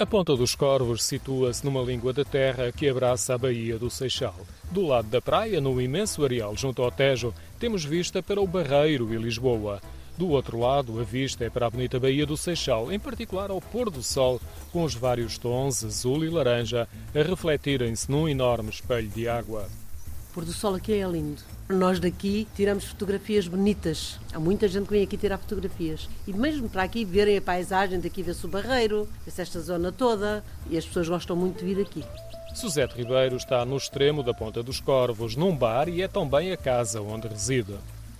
A Ponta dos Corvos situa-se numa língua da terra que abraça a Baía do Seixal. Do lado da praia, no imenso areal junto ao Tejo, temos vista para o Barreiro e Lisboa. Do outro lado, a vista é para a bonita Baía do Seixal, em particular ao pôr do sol, com os vários tons azul e laranja a refletirem-se num enorme espelho de água. O pôr do sol aqui é lindo. Nós daqui tiramos fotografias bonitas. Há muita gente que vem aqui tirar fotografias. E mesmo para aqui verem a paisagem, daqui vê-se o Barreiro, vê-se esta zona toda. E as pessoas gostam muito de vir aqui. Suzete Ribeiro está no extremo da Ponta dos Corvos, num bar, e é também a casa onde reside.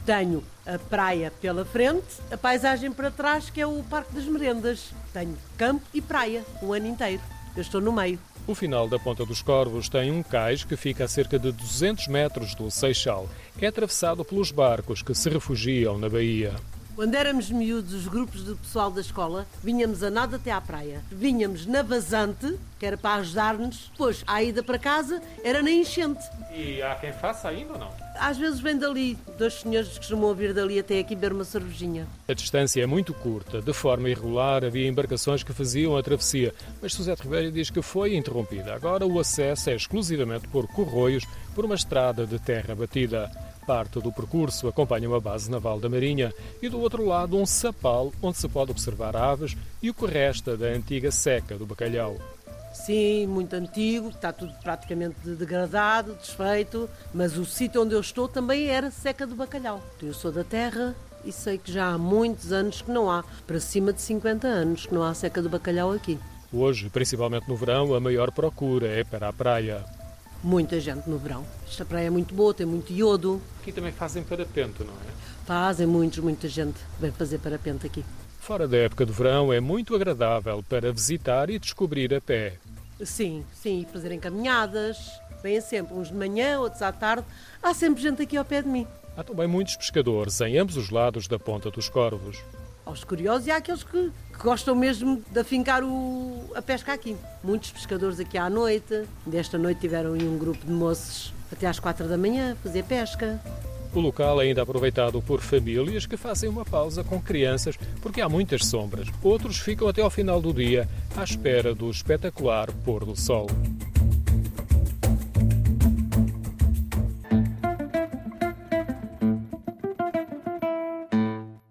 Tenho a praia pela frente, a paisagem para trás, que é o Parque das Merendas. Tenho campo e praia o ano inteiro. Eu estou no meio. O final da Ponta dos Corvos tem um cais que fica a cerca de 200 metros do Seixal. É atravessado pelos barcos que se refugiam na baía. Quando éramos miúdos, os grupos de pessoal da escola, vinhamos a nada até à praia. Vinhamos na vazante, que era para ajudar-nos. Depois, à ida para casa, era na enchente. E há quem faça ainda ou não? Às vezes vem dali. Dois senhores costumam vir dali até aqui beber uma cervejinha. A distância é muito curta. De forma irregular, havia embarcações que faziam a travessia. Mas Suzete Ribeiro diz que foi interrompida. Agora o acesso é exclusivamente por corroios, por uma estrada de terra batida. Parte do percurso acompanha uma base naval da Marinha e do outro lado um sapal onde se pode observar aves e o que resta da antiga seca do bacalhau. Sim, muito antigo, está tudo praticamente degradado, desfeito, mas o sítio onde eu estou também era seca do bacalhau. Eu sou da terra e sei que já há muitos anos que não há, para cima de 50 anos, que não há seca do bacalhau aqui. Hoje, principalmente no verão, a maior procura é para a praia muita gente no verão. Esta praia é muito boa, tem muito iodo. Aqui também fazem parapente, não é? Fazem muitos, muita gente vem fazer parapente aqui. Fora da época do verão é muito agradável para visitar e descobrir a pé. Sim, sim, fazerem caminhadas. Vêm sempre, uns de manhã, outros à tarde. Há sempre gente aqui ao pé de mim. Há também muitos pescadores em ambos os lados da Ponta dos Corvos. Aos curiosos e há aqueles que, que gostam mesmo de afincar o, a pesca aqui. Muitos pescadores aqui à noite. Desta noite tiveram um grupo de moços até às quatro da manhã fazer pesca. O local é ainda aproveitado por famílias que fazem uma pausa com crianças porque há muitas sombras. Outros ficam até ao final do dia à espera do espetacular pôr do sol.